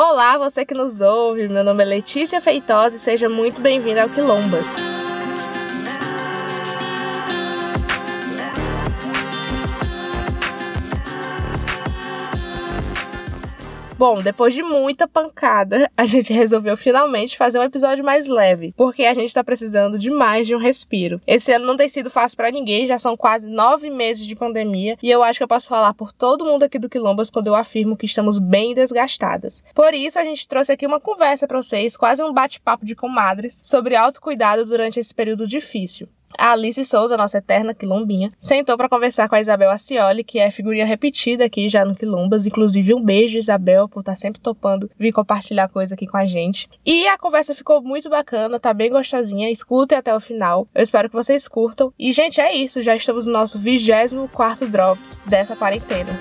Olá, você que nos ouve. Meu nome é Letícia Feitosa e seja muito bem-vindo ao Quilombas. Bom, depois de muita pancada, a gente resolveu finalmente fazer um episódio mais leve, porque a gente tá precisando demais de um respiro. Esse ano não tem sido fácil para ninguém, já são quase nove meses de pandemia, e eu acho que eu posso falar por todo mundo aqui do Quilombas quando eu afirmo que estamos bem desgastadas. Por isso, a gente trouxe aqui uma conversa para vocês, quase um bate-papo de comadres, sobre autocuidado durante esse período difícil. A Alice Souza, nossa eterna quilombinha, sentou para conversar com a Isabel Acioli, que é figurinha repetida aqui já no Quilombas. Inclusive, um beijo, Isabel, por estar tá sempre topando vir compartilhar coisa aqui com a gente. E a conversa ficou muito bacana, tá bem gostosinha. Escutem até o final. Eu espero que vocês curtam. E, gente, é isso. Já estamos no nosso 24 Drops dessa quarentena.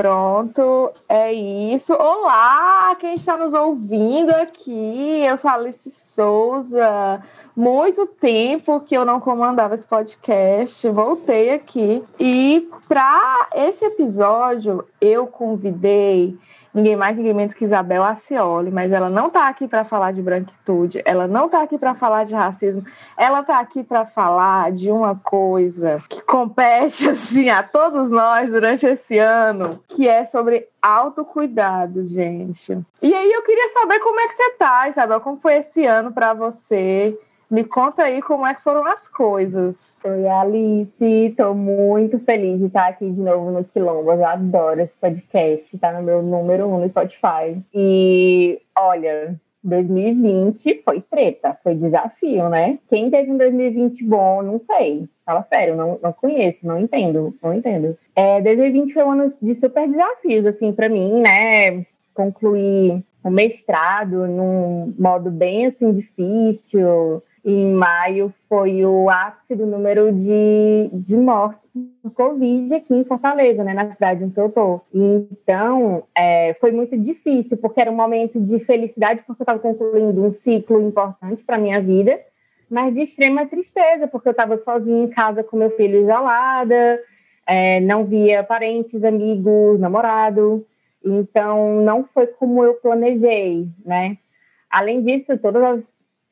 Pronto, é isso. Olá, quem está nos ouvindo aqui? Eu sou Alice Souza. Muito tempo que eu não comandava esse podcast, voltei aqui. E para esse episódio, eu convidei ninguém mais, ninguém menos que Isabel Acioli, mas ela não está aqui para falar de branquitude, ela não está aqui para falar de racismo, ela está aqui para falar de uma coisa que compete assim a todos nós durante esse ano, que é sobre autocuidado, gente. E aí eu queria saber como é que você tá, Isabel, como foi esse ano para você? Me conta aí como é que foram as coisas. Oi, Alice. Estou muito feliz de estar aqui de novo no Quilombo. Eu adoro esse podcast. Tá no meu número um no Spotify. E, olha, 2020 foi treta, foi desafio, né? Quem teve um 2020 bom, não sei. Fala sério, não, não conheço, não entendo, não entendo. É, 2020 foi um ano de super desafios, assim, para mim, né? Concluir o mestrado num modo bem, assim, difícil em maio foi o ápice do número de, de mortes por Covid aqui em Fortaleza, né, na cidade onde eu estou. Então, é, foi muito difícil, porque era um momento de felicidade, porque eu estava concluindo um ciclo importante para a minha vida, mas de extrema tristeza, porque eu estava sozinha em casa com meu filho isolada, é, não via parentes, amigos, namorado. Então, não foi como eu planejei, né? Além disso, todas as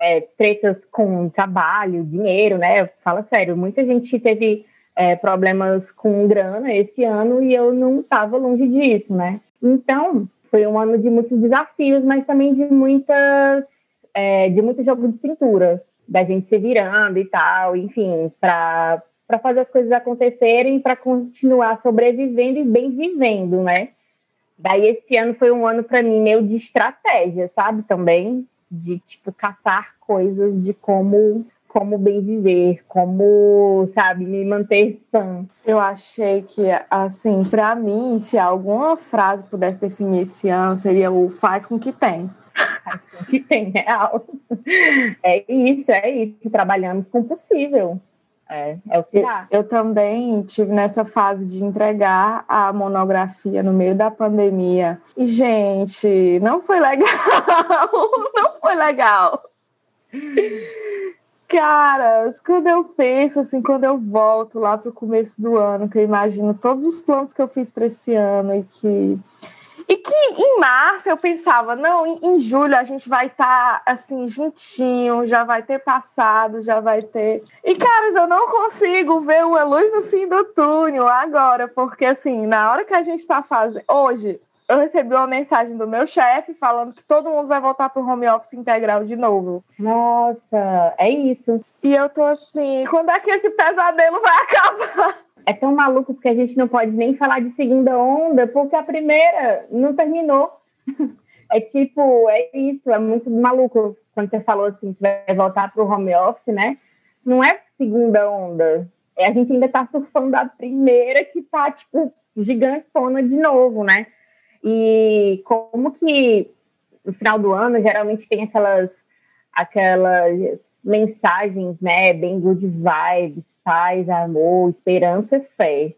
é, tretas com trabalho, dinheiro, né? Fala sério, muita gente teve é, problemas com grana esse ano e eu não estava longe disso, né? Então, foi um ano de muitos desafios, mas também de muitas é, de muito jogo de cintura, da gente se virando e tal, enfim, para para fazer as coisas acontecerem, para continuar sobrevivendo e bem vivendo, né? Daí esse ano foi um ano para mim meio de estratégia, sabe? Também de tipo caçar coisas de como como bem viver, como, sabe, me manter sã. Eu achei que, assim, para mim, se alguma frase pudesse definir esse ano, seria o faz com que tem. Faz com que tem, real. É isso, é isso. Trabalhamos com o possível. É, é o que dá. Eu também tive nessa fase de entregar a monografia no meio da pandemia. E, gente, não foi legal. não foi legal. Caras, quando eu penso assim, quando eu volto lá para o começo do ano, que eu imagino todos os planos que eu fiz para esse ano e que e que em março eu pensava, não, em, em julho a gente vai estar tá, assim, juntinho, já vai ter passado, já vai ter. E, caras, eu não consigo ver uma luz no fim do túnel agora, porque assim, na hora que a gente está fazendo. Hoje, eu recebi uma mensagem do meu chefe falando que todo mundo vai voltar para o home office integral de novo. Nossa, é isso. E eu tô assim, quando é que esse pesadelo vai acabar? É tão maluco porque a gente não pode nem falar de segunda onda, porque a primeira não terminou. É tipo, é isso, é muito maluco quando você falou assim que vai voltar para o home office, né? Não é segunda onda. É, a gente ainda está surfando a primeira que tá, tipo, gigantona de novo, né? E como que no final do ano geralmente tem aquelas aquelas mensagens, né, bem good vibes, paz, amor, esperança e fé.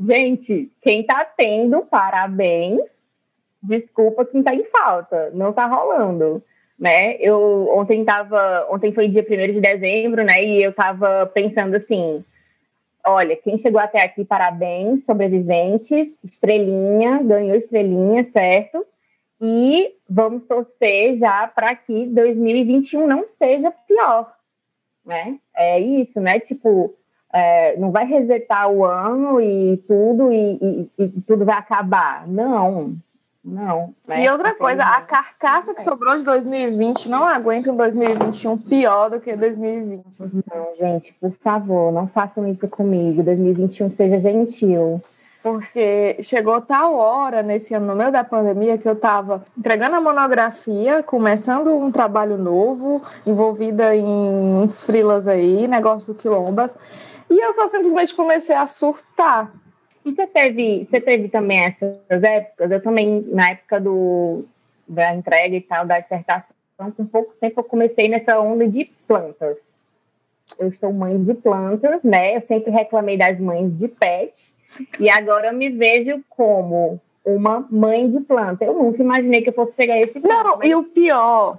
Gente, quem tá tendo parabéns, desculpa quem tá em falta, não tá rolando, né? Eu ontem tava, ontem foi dia 1 de dezembro, né, e eu tava pensando assim, olha, quem chegou até aqui, parabéns, sobreviventes, estrelinha, ganhou estrelinha, certo? E vamos torcer já para que 2021 não seja pior, né? É isso, né? Tipo, é, não vai resetar o ano e tudo e, e, e tudo vai acabar. Não, não. Né? E outra coisa, a carcaça que sobrou de 2020 não aguenta um 2021 pior do que 2020. Não, gente, por favor, não façam isso comigo. 2021 seja gentil. Porque chegou tal hora nesse ano, no meio da pandemia, que eu estava entregando a monografia, começando um trabalho novo, envolvida em uns frilas aí, negócio quilombas, e eu só simplesmente comecei a surtar. E você teve, você teve também essas épocas? Eu também, na época do, da entrega e tal, da dissertação, com pouco tempo eu comecei nessa onda de plantas. Eu estou mãe de plantas, né? Eu sempre reclamei das mães de pet. E agora eu me vejo como uma mãe de planta. Eu nunca imaginei que eu fosse chegar a esse ponto. Não, mas... e o pior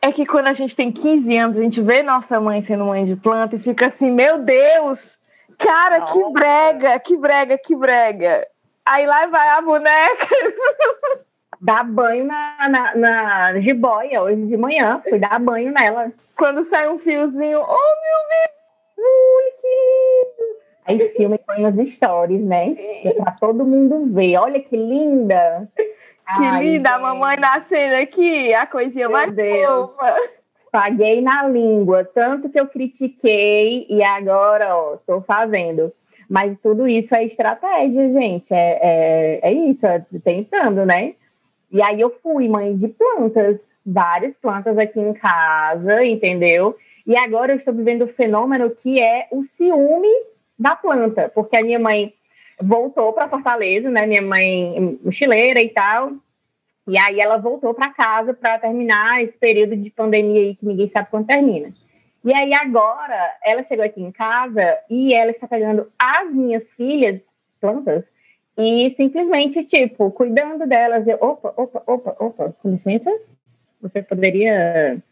é que quando a gente tem 15 anos, a gente vê nossa mãe sendo mãe de planta e fica assim, meu Deus, cara, nossa. que brega, que brega, que brega. Aí lá vai a boneca. Dá banho na, na, na jiboia hoje de manhã. Fui dar banho nela. Quando sai um fiozinho, oh meu Deus! Aí filme põe as stories, né? Pra todo mundo ver. Olha que linda! Que Ai, linda gente. a mamãe nascendo aqui, a coisinha Meu mais Deus. fofa. Paguei na língua, tanto que eu critiquei e agora, ó, tô fazendo. Mas tudo isso é estratégia, gente. É, é, é isso, é tentando, né? E aí eu fui mãe de plantas, várias plantas aqui em casa, entendeu? E agora eu estou vivendo o fenômeno que é o ciúme da planta, porque a minha mãe voltou para Fortaleza, né? Minha mãe mochileira e tal. E aí ela voltou para casa para terminar esse período de pandemia aí que ninguém sabe quando termina. E aí agora ela chegou aqui em casa e ela está pegando as minhas filhas, plantas, e simplesmente, tipo, cuidando delas. Eu, opa, opa, opa, opa, com licença, você poderia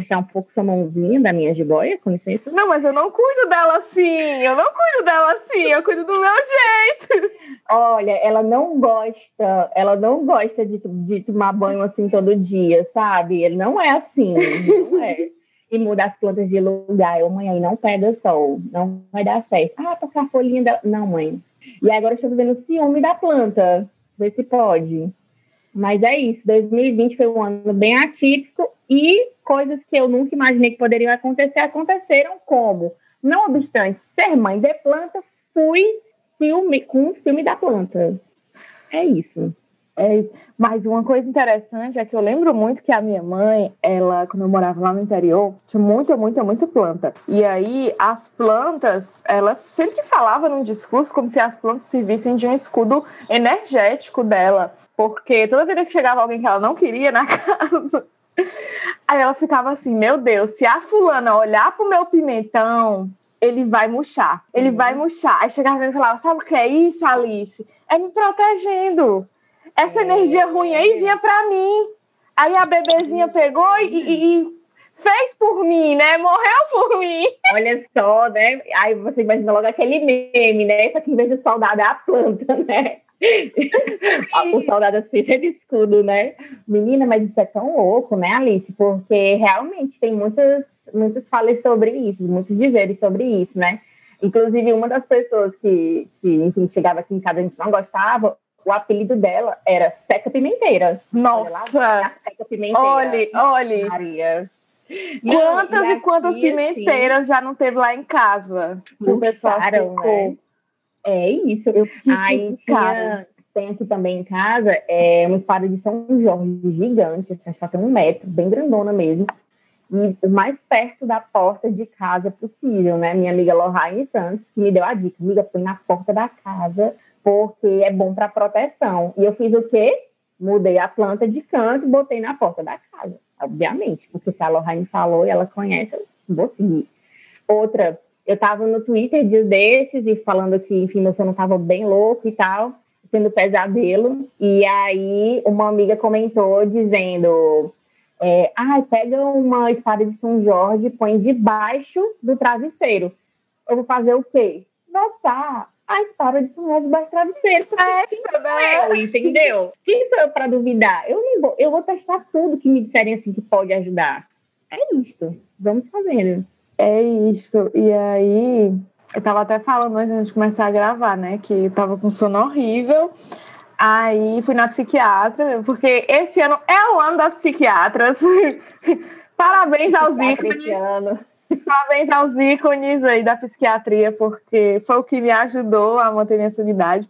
puxar um pouco sua mãozinha da minha jiboia, com licença? Não, mas eu não cuido dela assim, eu não cuido dela assim, eu cuido do meu jeito. Olha, ela não gosta, ela não gosta de, de tomar banho assim todo dia, sabe? Ele não é assim, não é. E muda as plantas de lugar. Eu, mãe, aí não pega sol, não vai dar certo. Ah, tocar a folhinha da... Não, mãe. E agora eu estou vivendo ciúme da planta. Vê se pode. Mas é isso, 2020 foi um ano bem atípico e coisas que eu nunca imaginei que poderiam acontecer aconteceram, como, não obstante ser mãe de planta, fui ciúme, com ciúme da planta. É isso. É, mas uma coisa interessante é que eu lembro muito que a minha mãe, ela, quando eu morava lá no interior, tinha muita, muita, muita planta. E aí, as plantas, ela sempre falava num discurso como se as plantas servissem de um escudo energético dela. Porque toda vez que chegava alguém que ela não queria na casa, aí ela ficava assim: Meu Deus, se a fulana olhar pro meu pimentão, ele vai murchar. Ele vai murchar. Aí chegava e falava: Sabe o que é isso, Alice? É me protegendo essa energia ruim aí vinha para mim. Aí a bebezinha pegou e, e, e, fez por mim, né? Morreu por mim. Olha só, né? Aí você imagina logo aquele meme, né? Só que em vez de soldado é a planta, né? o soldado assim, de escudo, né? Menina, mas isso é tão louco, né, Alice? Porque realmente tem muitas, muitas falas sobre isso, muitos dizeres sobre isso, né? Inclusive, uma das pessoas que, que enfim, chegava aqui em casa, a gente não gostava, o apelido dela era Seca Pimenteira. Nossa! Lá, Seca Pimenteira. Olhe, olhe. Maria. Quantas e, e quantas assim, pimenteiras assim, já não teve lá em casa? Que o pessoal ficou... né? É isso. Eu Aí tinha, tem aqui também em casa é, uma espada de São Jorge gigante, assim, acho que tem um metro, bem grandona mesmo. E o mais perto da porta de casa possível, né? Minha amiga Lorraine Santos, que me deu a dica, amiga, põe na porta da casa porque é bom para proteção. E eu fiz o quê? Mudei a planta de canto e botei na porta da casa, obviamente, porque se a Lohane falou e ela conhece, eu vou seguir. Outra, eu estava no Twitter dias desses e falando que, enfim, meu sono estava bem louco e tal, tendo pesadelo, e aí uma amiga comentou dizendo é, ai, pega uma espada de São Jorge, põe debaixo do travesseiro. Eu vou fazer o quê? botar a espada de João debaixo do travesseiro. Eu, entendeu? Quem sou eu para duvidar? Eu não vou, eu vou testar tudo que me disserem assim que pode ajudar. É isto. Vamos fazendo. É isso. E aí, eu tava até falando antes de a gente começar a gravar, né? Que eu tava com sono horrível. Aí fui na psiquiatra, porque esse ano é o ano das psiquiatras. Parabéns aos ícones. Parabéns aos ícones aí da psiquiatria, porque foi o que me ajudou a manter minha sanidade.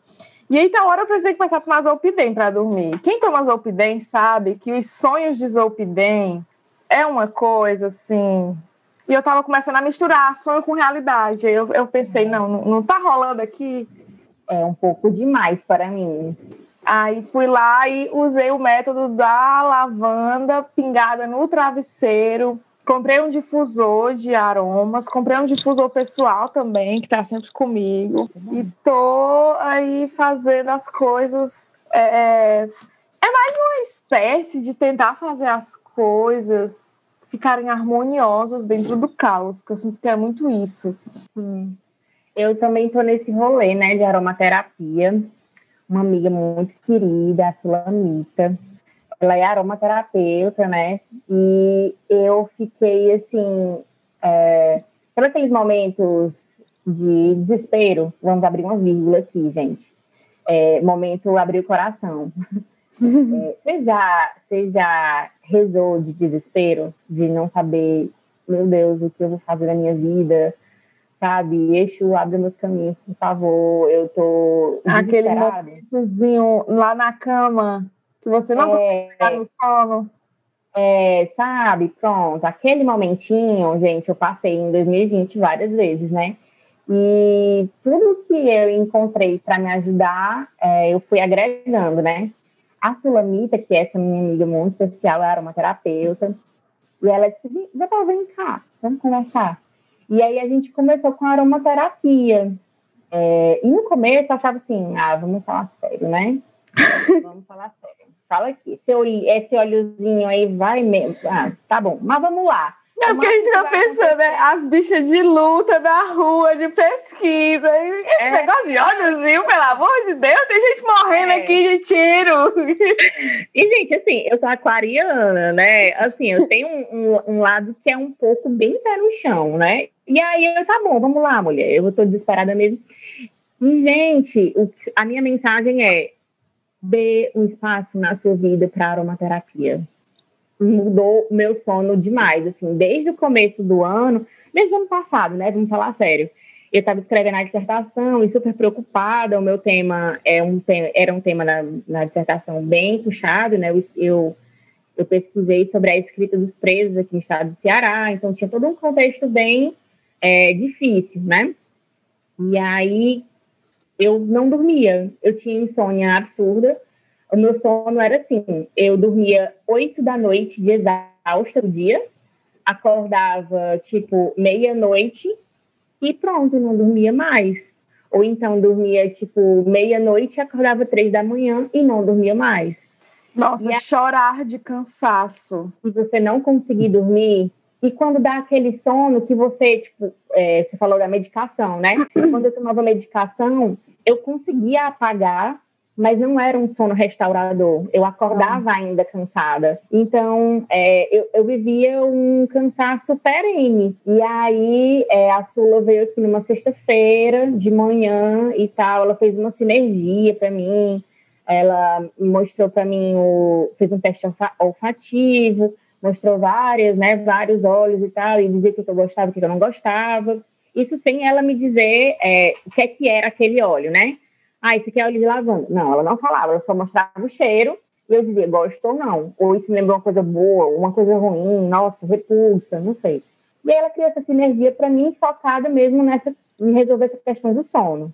E aí, então, hora eu precisei começar a tomar Zolpidem para dormir. Quem toma Zolpidem sabe que os sonhos de Zolpidem é uma coisa assim. E eu tava começando a misturar sonho com realidade. Aí eu, eu pensei, não, não, não tá rolando aqui. É um pouco demais para mim. Aí fui lá e usei o método da lavanda pingada no travesseiro. Comprei um difusor de aromas, comprei um difusor pessoal também, que tá sempre comigo. E tô aí fazendo as coisas. É, é, é mais uma espécie de tentar fazer as coisas ficarem harmoniosas dentro do caos, que eu sinto que é muito isso. Eu também tô nesse rolê, né, de aromaterapia uma amiga muito querida, a Sulamita. Ela é aromaterapeuta, né? E eu fiquei assim. É, sabe aqueles momentos de desespero? Vamos abrir uma vírgula aqui, gente. É, momento abrir o coração. É, você, já, você já rezou de desespero? De não saber, meu Deus, o que eu vou fazer na minha vida? sabe? Exu, abre meus caminhos, por favor, eu tô Aquele momentozinho lá na cama, que você não é, no sono. É, sabe? Pronto, aquele momentinho, gente, eu passei em 2020 várias vezes, né? E tudo que eu encontrei para me ajudar, é, eu fui agregando, né? A Sulamita, que é essa minha amiga muito especial, ela era uma terapeuta, e ela disse: vem cá, vamos conversar. E aí a gente começou com aromaterapia. É, e no começo eu achava assim, ah, vamos falar sério, né? vamos falar sério. Fala aqui, esse, esse óleozinho aí vai mesmo. Ah, tá bom, mas vamos lá. É porque a gente fica pensando, né? As bichas de luta na rua, de pesquisa. Esse é. negócio de óleozinho, pelo amor de Deus, tem gente morrendo é. aqui de tiro. E, gente, assim, eu sou aquariana, né? Assim, eu tenho um, um, um lado que é um pouco bem pé no chão, né? E aí eu, tá bom, vamos lá, mulher. Eu tô desesperada mesmo. E, gente, o, a minha mensagem é: dê um espaço na sua vida para aromaterapia. Mudou meu sono demais, assim, desde o começo do ano, desde o ano passado, né? Vamos falar sério. Eu estava escrevendo a dissertação e super preocupada. O meu tema, é um era um tema na, na dissertação bem puxado, né? Eu, eu, eu pesquisei sobre a escrita dos presos aqui no estado do Ceará, então tinha todo um contexto bem é, difícil, né? E aí eu não dormia, eu tinha insônia absurda. O meu sono era assim: eu dormia oito da noite de exausta do dia, acordava tipo meia-noite e pronto, não dormia mais. Ou então dormia tipo meia-noite e acordava três da manhã e não dormia mais. Nossa, a... chorar de cansaço. Se você não conseguir dormir, e quando dá aquele sono que você, tipo, é, você falou da medicação, né? Quando eu tomava medicação, eu conseguia apagar, mas não era um sono restaurador. Eu acordava ah. ainda cansada. Então, é, eu, eu, vivia um cansaço perene. E aí, é, a Sula veio aqui numa sexta-feira, de manhã e tal. Ela fez uma sinergia para mim. Ela mostrou para mim, o, fez um teste olfativo mostrou várias, né, vários olhos e tal, e dizia o que eu gostava, o que eu não gostava. Isso sem ela me dizer é, o que é que era aquele óleo, né? Ah, isso aqui é óleo de lavanda. Não, ela não falava, ela só mostrava o cheiro e eu dizia, gosto ou não. Ou isso me lembrou uma coisa boa, uma coisa ruim, nossa, repulsa, não sei. E aí ela criou essa sinergia para mim, focada mesmo nessa, em resolver essa questão do sono.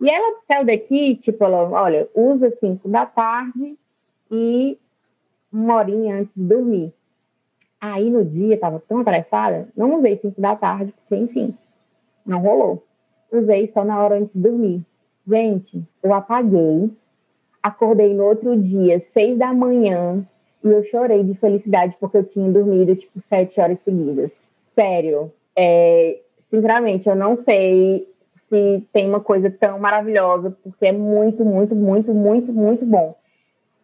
E ela saiu daqui, tipo, ela, olha, usa 5 da tarde e uma horinha antes de dormir. Aí no dia estava tão atarefada, não usei 5 da tarde, porque enfim, não rolou. Usei só na hora antes de dormir. Gente, eu apaguei, acordei no outro dia, 6 da manhã, e eu chorei de felicidade porque eu tinha dormido tipo sete horas seguidas. Sério, é, sinceramente, eu não sei se tem uma coisa tão maravilhosa, porque é muito, muito, muito, muito, muito bom.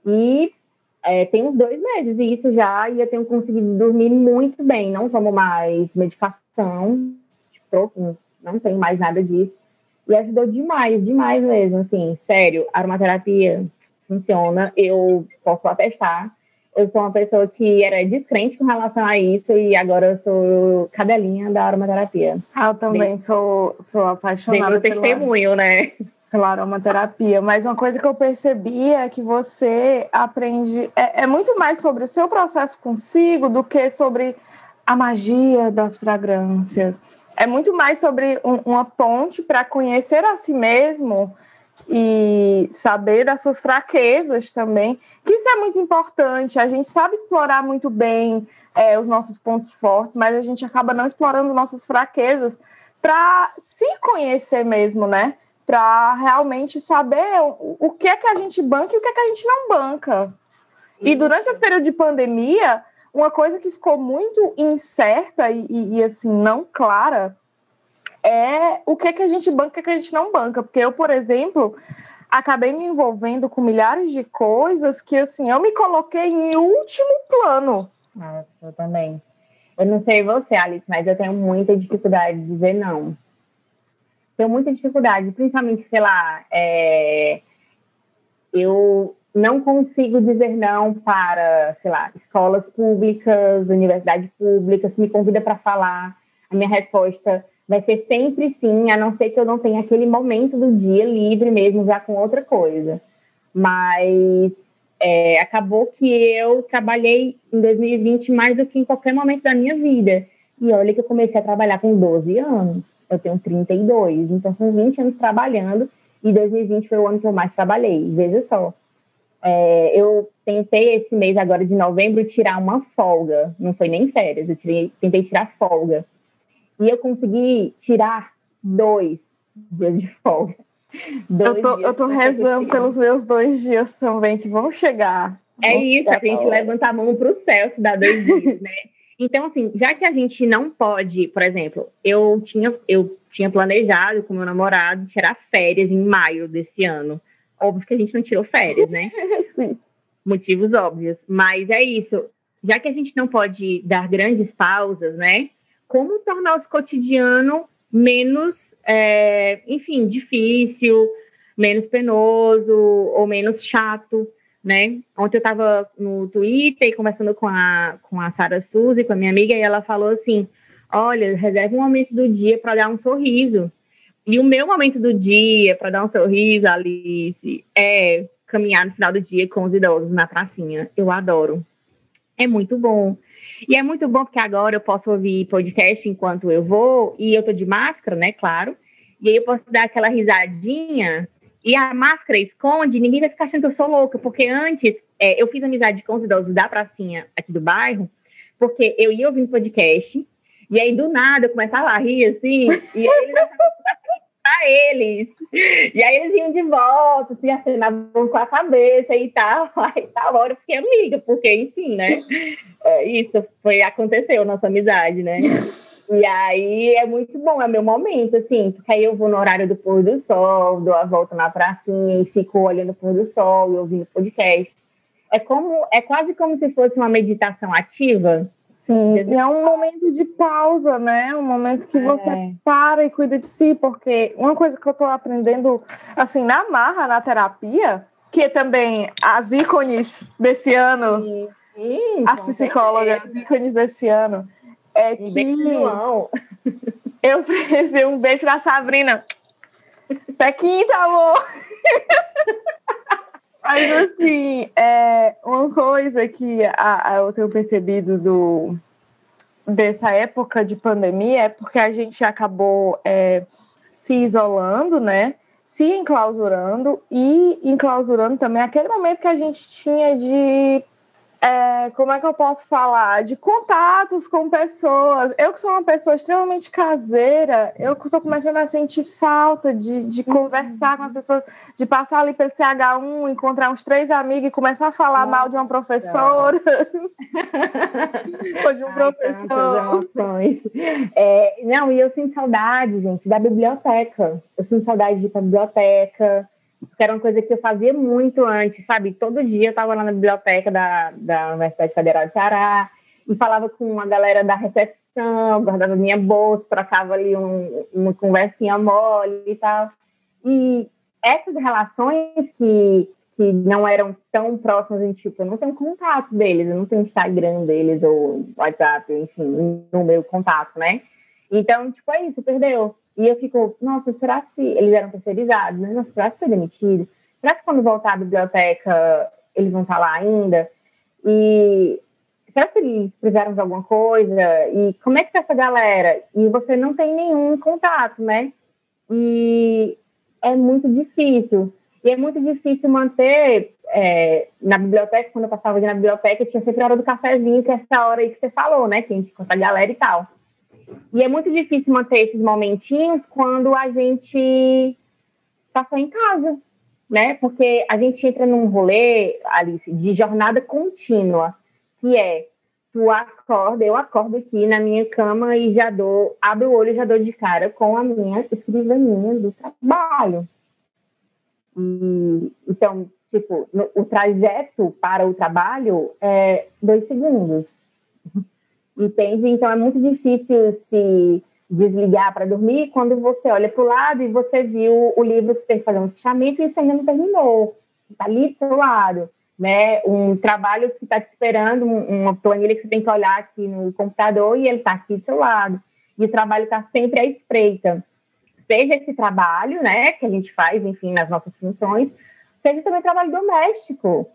E é, tem uns dois meses, e isso já, e eu tenho conseguido dormir muito bem. Não tomo mais medicação, tipo, não tenho mais nada disso. E ajudou demais, demais mesmo, assim, sério, aromaterapia funciona, eu posso atestar. Eu sou uma pessoa que era descrente com relação a isso e agora eu sou cadelinha da aromaterapia. Ah, eu também Bem, sou, sou apaixonada. Tem testemunho, né? pela aromaterapia, mas uma coisa que eu percebi é que você aprende. É, é, muito mais sobre o seu processo consigo do que sobre a magia das fragrâncias. É muito mais sobre um, uma ponte para conhecer a si mesmo e saber das suas fraquezas também, que isso é muito importante. A gente sabe explorar muito bem é, os nossos pontos fortes, mas a gente acaba não explorando nossas fraquezas para se conhecer mesmo, né? para realmente saber o, o, que é que a gente banca e o que é que a gente não banca. E durante esse período de pandemia, uma coisa que ficou muito incerta e, e, e assim, não clara é o que é que a gente banca e o que a gente não banca. Porque eu, por exemplo, acabei me envolvendo com milhares de coisas que, assim, eu me coloquei em último plano. Nossa, eu também. Eu não sei você, Alice, mas eu tenho muita dificuldade de dizer não tenho muita dificuldade, principalmente, sei lá, é, eu não consigo dizer não para, sei lá, escolas públicas, universidade pública, se me convida para falar, a minha resposta vai ser sempre sim, a não ser que eu não tenha aquele momento do dia livre mesmo, já com outra coisa. Mas é, acabou que eu trabalhei em 2020 mais do que em qualquer momento da minha vida. E olha que eu comecei a trabalhar com 12 anos eu tenho 32, então são 20 anos trabalhando e 2020 foi o ano que eu mais trabalhei, veja só. É, eu tentei esse mês agora de novembro tirar uma folga, não foi nem férias, eu tirei, tentei tirar folga. E eu consegui tirar dois dias de folga. Dois eu tô, eu tô rezando pelos meus dois dias também, que vão chegar. É isso, a gente levanta a mão para o céu se dá dois dias, né? Então, assim, já que a gente não pode, por exemplo, eu tinha, eu tinha planejado com meu namorado tirar férias em maio desse ano. Óbvio que a gente não tirou férias, né? Motivos óbvios. Mas é isso. Já que a gente não pode dar grandes pausas, né? Como tornar o cotidiano menos, é, enfim, difícil, menos penoso ou menos chato né? Ontem eu estava no Twitter conversando com a, com a Sara Suzy, com a minha amiga, e ela falou assim: olha, reserve um momento do dia para dar um sorriso. E o meu momento do dia para dar um sorriso, Alice, é caminhar no final do dia com os idosos na pracinha. Eu adoro. É muito bom. E é muito bom porque agora eu posso ouvir podcast enquanto eu vou, e eu tô de máscara, né, claro. E aí eu posso dar aquela risadinha e a máscara esconde, ninguém vai ficar achando que eu sou louca, porque antes é, eu fiz amizade com os idosos da pracinha aqui do bairro, porque eu ia ouvindo podcast, e aí do nada eu começava a rir assim, e aí eles para eles. E aí eles iam de volta, assim, acenavam com a cabeça e tal. Aí tal hora eu fiquei amiga, porque, enfim, né? É, isso foi, aconteceu, nossa amizade, né? E aí é muito bom, é meu momento, assim, porque aí eu vou no horário do pôr do sol, dou a volta na pracinha e fico olhando o pôr do sol e ouvindo podcast. É como, é quase como se fosse uma meditação ativa. Sim, e é um momento de pausa, né? Um momento que você é. para e cuida de si, porque uma coisa que eu tô aprendendo, assim, na marra, na terapia, que também as ícones desse ano, sim, sim, as psicólogas, certeza. ícones desse ano, é um que eu preciso um beijo da Sabrina. Pé quinta, amor! Mas assim, é uma coisa que a, a, eu tenho percebido do, dessa época de pandemia é porque a gente acabou é, se isolando, né? Se enclausurando e enclausurando também aquele momento que a gente tinha de é, como é que eu posso falar? De contatos com pessoas. Eu que sou uma pessoa extremamente caseira, eu estou começando a sentir falta de, de uhum. conversar com as pessoas, de passar ali pelo CH1, encontrar uns três amigos e começar a falar Nossa. mal de uma professora. Ou de um Ai, professor. Emoções. É, não, e eu sinto saudade, gente, da biblioteca. Eu sinto saudade de ir para a biblioteca que era uma coisa que eu fazia muito antes, sabe? Todo dia eu estava lá na biblioteca da, da Universidade Federal de Ceará e falava com a galera da recepção, guardava minha bolsa, trocava ali um, uma conversinha mole e tal. E essas relações que, que não eram tão próximas, em, tipo, eu não tenho contato deles, eu não tenho Instagram deles ou WhatsApp, enfim, no meu contato, né? Então, tipo, é isso, perdeu. E eu fico, nossa, será se eles eram terceirizados? Nossa, será que foi demitido? Será que quando voltar à biblioteca eles vão estar lá ainda? E será que eles precisaram de alguma coisa? E como é que tá essa galera? E você não tem nenhum contato, né? E é muito difícil. E é muito difícil manter é, na biblioteca, quando eu passava na biblioteca, tinha sempre a hora do cafezinho, que é essa hora aí que você falou, né? Que a gente conta a galera e tal. E é muito difícil manter esses momentinhos quando a gente está só em casa, né? Porque a gente entra num rolê, Alice, de jornada contínua, que é tu acorda, eu acordo aqui na minha cama e já dou, abro o olho e já dou de cara com a minha escrivaninha do trabalho. E, então, tipo, no, o trajeto para o trabalho é dois segundos. Entende? Então é muito difícil se desligar para dormir quando você olha para o lado e você viu o livro que você tem que fazer um fechamento e você ainda não terminou. Está ali do seu lado. Né? Um trabalho que está te esperando, uma planilha que você tem que olhar aqui no computador e ele está aqui do seu lado. E o trabalho está sempre à espreita. Seja esse trabalho, né, que a gente faz, enfim, nas nossas funções, seja também trabalho doméstico,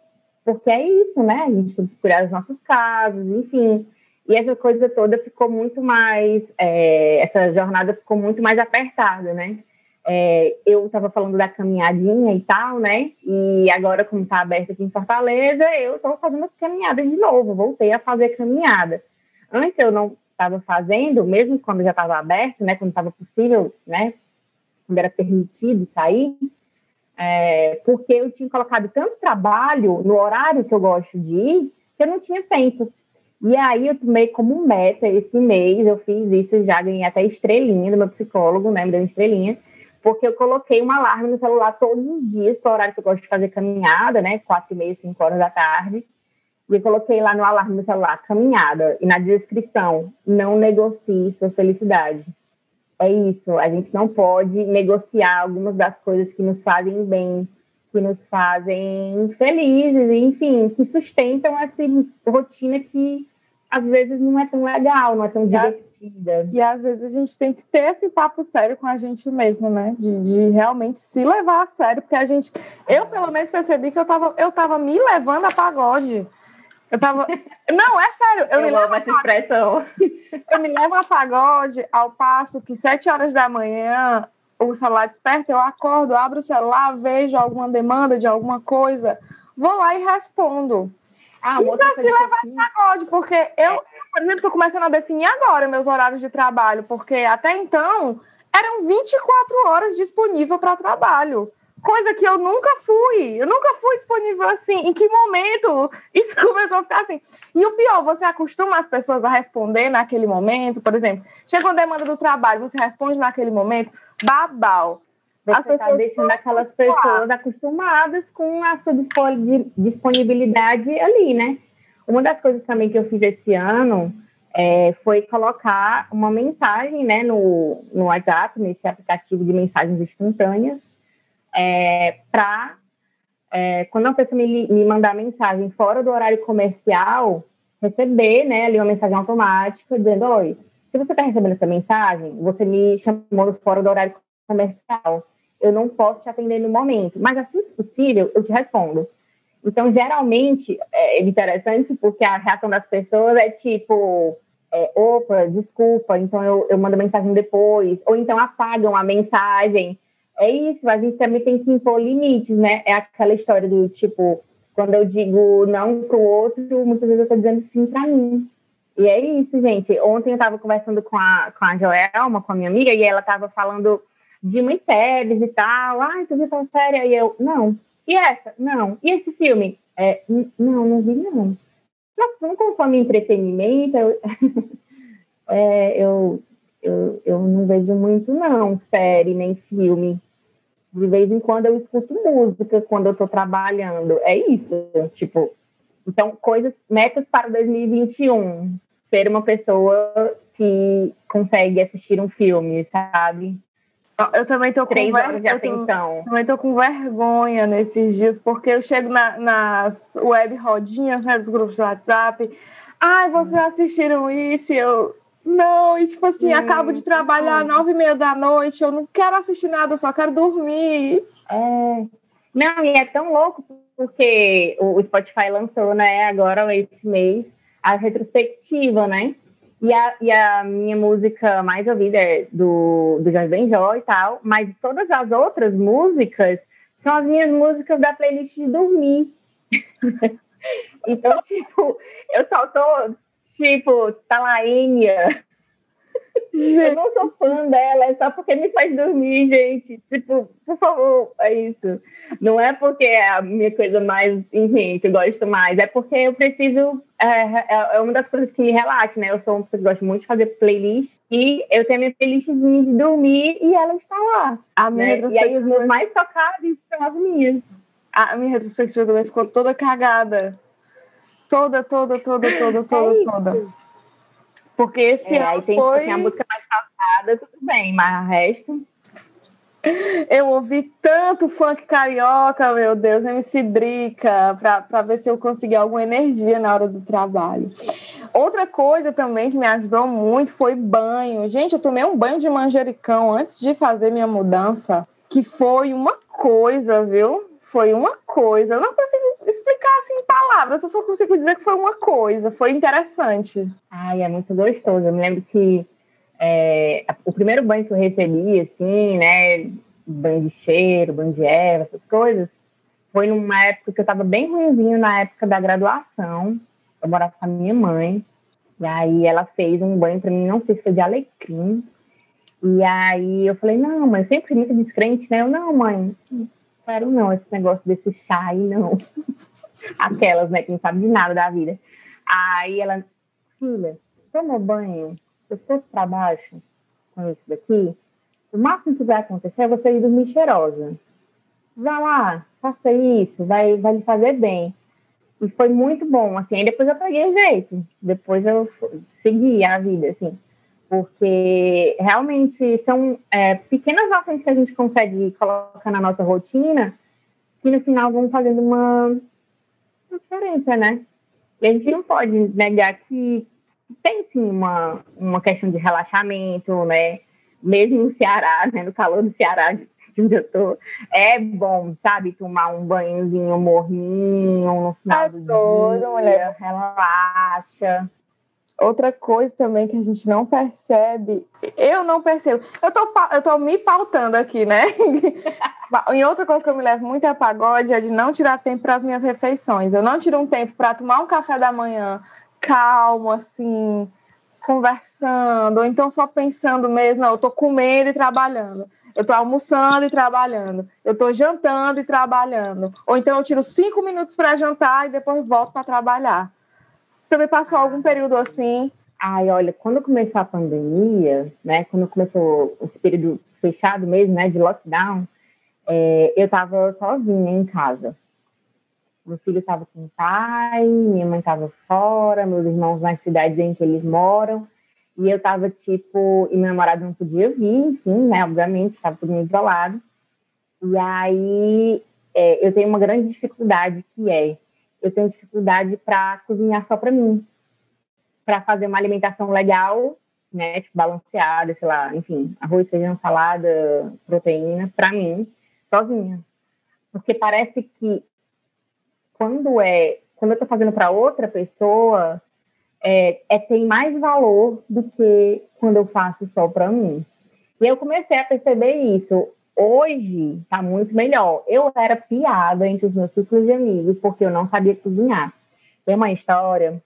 porque é isso, né? A gente tem que cuidar das nossas casas, enfim. E essa coisa toda ficou muito mais, é, essa jornada ficou muito mais apertada, né? É, eu estava falando da caminhadinha e tal, né? E agora, como está aberto aqui em Fortaleza, eu estou fazendo caminhada de novo, voltei a fazer caminhada. Antes eu não estava fazendo, mesmo quando já estava aberto, né? Quando estava possível, né? Quando era permitido sair, é, porque eu tinha colocado tanto trabalho no horário que eu gosto de ir, que eu não tinha tempo. E aí eu tomei como meta esse mês, eu fiz isso, já ganhei até estrelinha do meu psicólogo, né? Me deu uma estrelinha, porque eu coloquei um alarme no celular todos os dias, para o horário que eu gosto de fazer caminhada, né? Quatro e meia, cinco horas da tarde. E eu coloquei lá no alarme do celular, caminhada, e na descrição, não negocie sua felicidade. É isso, a gente não pode negociar algumas das coisas que nos fazem bem, que nos fazem felizes, enfim, que sustentam essa rotina que às vezes não é tão legal, não é tão divertida. E às vezes a gente tem que ter esse papo sério com a gente mesmo, né? De, de realmente se levar a sério, porque a gente. Eu, pelo menos, percebi que eu tava, eu tava me levando a pagode. Eu tava. Não, é sério. Eu, eu me levo essa expressão. Eu me levo a pagode ao passo que sete horas da manhã o celular desperta, eu acordo, abro o celular, vejo alguma demanda de alguma coisa, vou lá e respondo. Ah, Isso é se levar assim... pagode, porque eu, por exemplo, estou começando a definir agora meus horários de trabalho, porque até então eram 24 horas disponível para trabalho. Coisa que eu nunca fui. Eu nunca fui disponível assim. Em que momento isso começou a ficar assim? E o pior, você acostuma as pessoas a responder naquele momento. Por exemplo, chega uma demanda do trabalho, você responde naquele momento. Babau. Você está deixando aquelas pessoas acostumadas com a sua disponibilidade ali, né? Uma das coisas também que eu fiz esse ano é, foi colocar uma mensagem né, no, no WhatsApp, nesse aplicativo de mensagens instantâneas, é, para é, quando uma pessoa me, me mandar mensagem fora do horário comercial, receber né, ali uma mensagem automática dizendo: Oi, se você está recebendo essa mensagem, você me chamou fora do horário comercial eu não posso te atender no momento, mas assim que possível, eu te respondo. Então, geralmente, é interessante porque a reação das pessoas é tipo, é, opa, desculpa, então eu, eu mando mensagem depois, ou então apagam a mensagem. É isso, a gente também tem que impor limites, né? É aquela história do tipo, quando eu digo não pro outro, muitas vezes eu tô dizendo sim para mim. E é isso, gente. Ontem eu estava conversando com a, com a Joelma, com a minha amiga, e ela estava falando de umas séries e tal. Ai, tu viu tal série? E eu, não. E essa? Não. E esse filme? É, não, não vi, não. Nossa, não consome entretenimento. Eu, é, eu, eu, eu não vejo muito, não, série nem filme. De vez em quando eu escuto música quando eu tô trabalhando. É isso, tipo. Então, coisas, metas para 2021. Ser uma pessoa que consegue assistir um filme, sabe? Eu também tô com Três ver... horas de eu atenção. Tô... também tô com vergonha nesses dias, porque eu chego na, nas web rodinhas, né, dos grupos do WhatsApp. Ai, vocês assistiram isso? E eu. Não, e tipo assim, Hum, acabo de trabalhar hum. nove e meia da noite, eu não quero assistir nada, eu só quero dormir. É. Não, e é tão louco porque o o Spotify lançou, né, agora esse mês, a retrospectiva, né? E a, e a minha música mais ouvida é do, do Jorge Benjó e tal, mas todas as outras músicas são as minhas músicas da playlist de dormir. então, tipo, eu só tô, tipo, talainha. Eu não sou fã dela, é só porque me faz dormir, gente. Tipo, por favor, é isso. Não é porque é a minha coisa mais, enfim, que eu gosto mais. É porque eu preciso. É, é- é uma das coisas que me relaxa, né? Eu sou uma pessoa que gosta muito de fazer playlist. E eu tenho a minha playlistzinha de dormir e ela está lá. A minha, Né? E aí os retrospectiva, meus mais tocados são as minhas. a minha retrospectiva também ficou toda cagada. Toda, toda, toda, toda, toda, isso. toda. Porque esse É, aí ano tem foi. Tudo bem, mas o resto. Eu ouvi tanto funk carioca, meu Deus, MC Drica, para ver se eu conseguia alguma energia na hora do trabalho. Outra coisa também que me ajudou muito foi banho. Gente, eu tomei um banho de manjericão antes de fazer minha mudança, que foi uma coisa, viu? Foi uma coisa. Eu não consigo explicar assim em palavras, eu só consigo dizer que foi uma coisa. Foi interessante. Ai, é muito gostoso. Eu me lembro que é, o primeiro banho que eu recebi, assim, né? Banho de cheiro, banho de erva, essas coisas, foi numa época que eu tava bem ruimzinho, na época da graduação. Eu morava com a minha mãe. E aí ela fez um banho para mim, não sei se foi de alecrim. E aí eu falei, não, mãe, sempre muito descrente, né? Eu, não, mãe, não quero não, esse negócio desse chá aí, não. Aquelas, né, que não sabem de nada da vida. Aí ela, filha, toma banho, pescoço para baixo, com isso daqui, o máximo que vai acontecer é você ir dormir cheirosa. Vá lá, faça isso, vai, vai lhe fazer bem. E foi muito bom, assim, aí depois eu peguei o jeito, depois eu segui a vida, assim, porque realmente são é, pequenas ações que a gente consegue colocar na nossa rotina que no final vão fazendo uma diferença, né? E a gente não pode negar que tem sim uma, uma questão de relaxamento, né? Mesmo no Ceará, né? No calor do Ceará, de onde eu tô, é bom, sabe? Tomar um banhozinho morninho no final É do dia, mulher. relaxa. Outra coisa também que a gente não percebe, eu não percebo. Eu tô, eu tô me pautando aqui, né? em outra coisa que eu me levo muito a pagode é de não tirar tempo para as minhas refeições. Eu não tiro um tempo para tomar um café da manhã calmo, assim, conversando, ou então só pensando mesmo, não, eu tô comendo e trabalhando. Eu tô almoçando e trabalhando. Eu tô jantando e trabalhando. Ou então eu tiro cinco minutos para jantar e depois volto para trabalhar. Você também passou algum período assim? Ai, olha, quando começou a pandemia, né? Quando começou esse período fechado mesmo, né? De lockdown, é, eu tava sozinha em casa. Meu filho estava com o pai, minha mãe estava fora, meus irmãos nas cidades em que eles moram. E eu tava, tipo, e meu namorado não podia vir, enfim, né? Obviamente, estava tudo isolado. E aí é, eu tenho uma grande dificuldade que é eu tenho dificuldade para cozinhar só para mim, para fazer uma alimentação legal, né, tipo balanceada, sei lá, enfim, arroz, feijão, salada, proteína, para mim, sozinha, porque parece que quando é quando eu estou fazendo para outra pessoa é, é tem mais valor do que quando eu faço só para mim. E eu comecei a perceber isso. Hoje tá muito melhor. Eu era piada entre os meus círculos de amigos porque eu não sabia cozinhar. Tem uma história,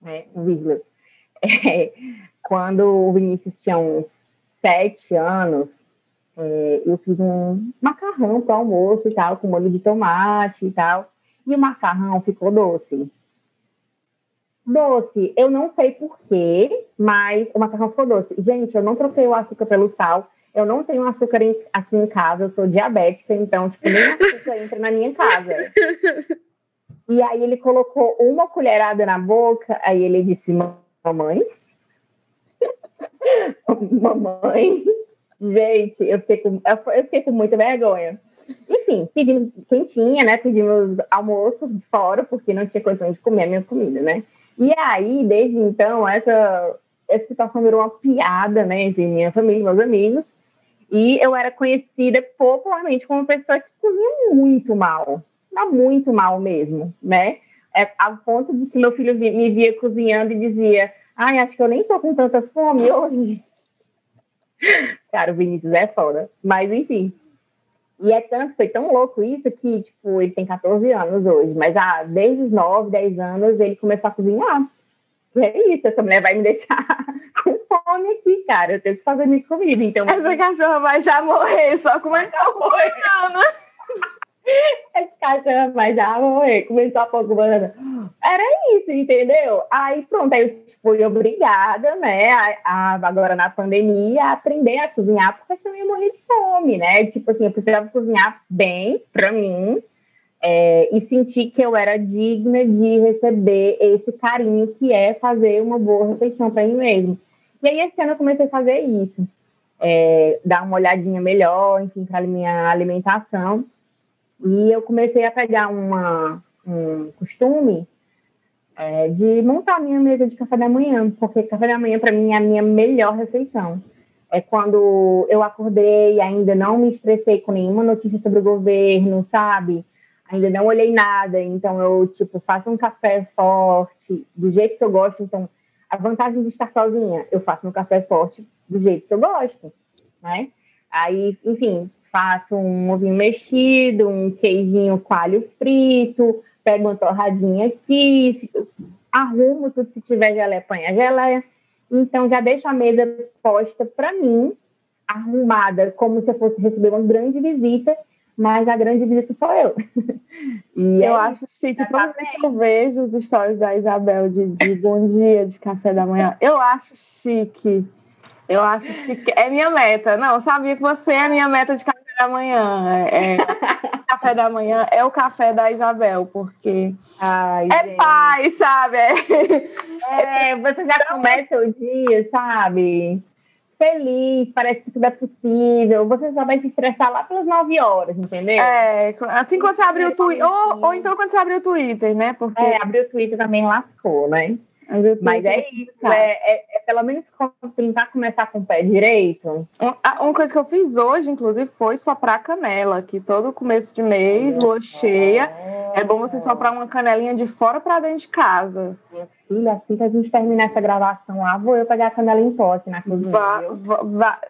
né, vírgulas, é, quando o Vinícius tinha uns sete anos, é, eu fiz um macarrão para almoço e tal, com molho de tomate e tal, e o macarrão ficou doce. Doce, eu não sei porquê, mas o macarrão ficou doce. Gente, eu não troquei o açúcar pelo sal, eu não tenho açúcar em, aqui em casa, eu sou diabética, então, tipo, nem açúcar entra na minha casa. E aí ele colocou uma colherada na boca, aí ele disse, mamãe? mamãe? Gente, eu fiquei, com, eu fiquei com muita vergonha. Enfim, pedimos quentinha, né? Pedimos almoço fora, porque não tinha condição de comer a minha comida, né? E aí, desde então, essa, essa situação virou uma piada, né? Entre minha família e meus amigos. E eu era conhecida popularmente como uma pessoa que cozinha muito mal. Muito mal mesmo, né? É, ao ponto de que meu filho me via cozinhando e dizia: Ai, acho que eu nem tô com tanta fome hoje. Cara, o Vinícius é foda. Mas, enfim. E é tanto, foi tão louco isso que, tipo, ele tem 14 anos hoje, mas ah, desde os 9, 10 anos ele começou a cozinhar. E é isso, essa mulher vai me deixar com fome aqui, cara. Eu tenho que fazer minha comida. Então, essa cachorra vai já morrer só com uma banana. Esse cachorro vai já morrer. Começou a pôr banana. Era isso, entendeu? Aí pronto, aí eu fui obrigada, né, a, a, agora na pandemia, a aprender a cozinhar, porque senão eu ia morrer de fome, né? Tipo assim, eu precisava cozinhar bem pra mim, é, e sentir que eu era digna de receber esse carinho que é fazer uma boa refeição para mim mesmo. E aí, esse ano eu comecei a fazer isso, é, dar uma olhadinha melhor, enfim, para minha alimentação. E eu comecei a pegar uma, um costume é, de montar a minha mesa de café da manhã, porque café da manhã, para mim, é a minha melhor refeição. É quando eu acordei ainda não me estressei com nenhuma notícia sobre o governo, sabe? ainda não olhei nada, então eu, tipo, faço um café forte, do jeito que eu gosto. Então, a vantagem de estar sozinha, eu faço um café forte do jeito que eu gosto, né? Aí, enfim, faço um ovinho mexido, um queijinho coalho frito, pego uma torradinha aqui, arrumo tudo, se tiver geleia, põe a geleia. Então, já deixo a mesa posta para mim, arrumada, como se eu fosse receber uma grande visita mas a grande visita sou eu. E eu é acho chique, toda vez que eu vejo os stories da Isabel de, de bom dia, de café da manhã, eu acho chique. Eu acho chique. É minha meta. Não, sabia que você é minha meta de café da manhã. É, é café da manhã é o café da Isabel, porque Ai, é gente. paz, sabe? É, você já começa o dia, sabe? feliz, parece que tudo é possível. Você só vai se estressar lá pelas 9 horas, entendeu? É, assim quando você abriu o Twitter. Ou, ou então quando você abriu o Twitter, né? Porque... É, abriu o Twitter também lascou, né? Mas é isso, é, é, é, pelo menos tentar começar com o pé direito. Uma coisa que eu fiz hoje, inclusive, foi soprar canela, que todo começo de mês, lua cheia, é bom você soprar uma canelinha de fora para dentro de casa. Minha filha, assim que a gente terminar essa gravação lá, vou eu pegar a canela em pote na cozinha. Vá, vá,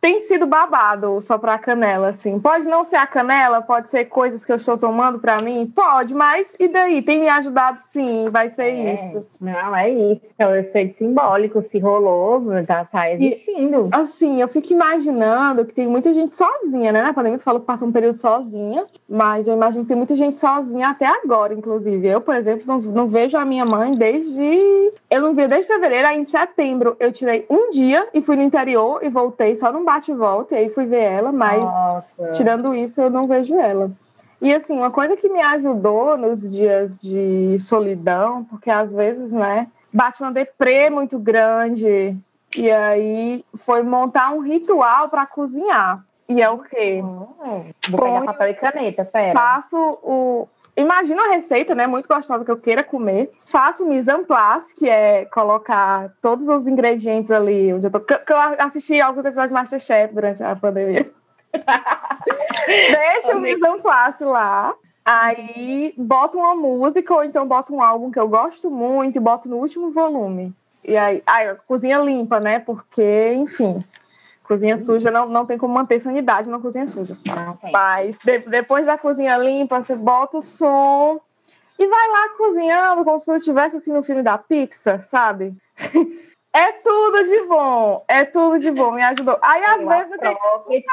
tem sido babado só para canela, assim. Pode não ser a canela, pode ser coisas que eu estou tomando para mim, pode, mas e daí? Tem me ajudado sim, vai ser é. isso. Não, é isso, é o efeito simbólico, se rolou, tá, tá existindo. E, assim, eu fico imaginando que tem muita gente sozinha, né? Na pandemia tu falou que passou um período sozinha, mas eu imagino que tem muita gente sozinha até agora, inclusive. Eu, por exemplo, não, não vejo a minha mãe desde. Eu não via desde fevereiro, aí em setembro eu tirei um dia e fui no interior e voltei só num bate e volta, e aí fui ver ela, mas Nossa. tirando isso, eu não vejo ela. E assim, uma coisa que me ajudou nos dias de solidão, porque às vezes, né, bate uma deprê muito grande, e aí foi montar um ritual para cozinhar. E é o quê? Hum, vou Ponho, pegar papel e caneta, pera. Faço o, imagina uma receita, né, muito gostosa que eu queira comer. Faço mise en place, que é colocar todos os ingredientes ali. Onde eu, tô, que eu assisti alguns episódios de Masterchef durante a pandemia. Deixa o mise en place lá. Aí boto uma música ou então boto um álbum que eu gosto muito e boto no último volume. E aí, aí cozinha limpa, né? Porque, enfim, Cozinha suja não, não tem como manter sanidade numa cozinha suja. Mas de, depois da cozinha limpa, você bota o som e vai lá cozinhando como se você estivesse assim no filme da Pixar, sabe? É tudo de bom, é tudo de bom, me ajudou. Aí às vezes eu tenho.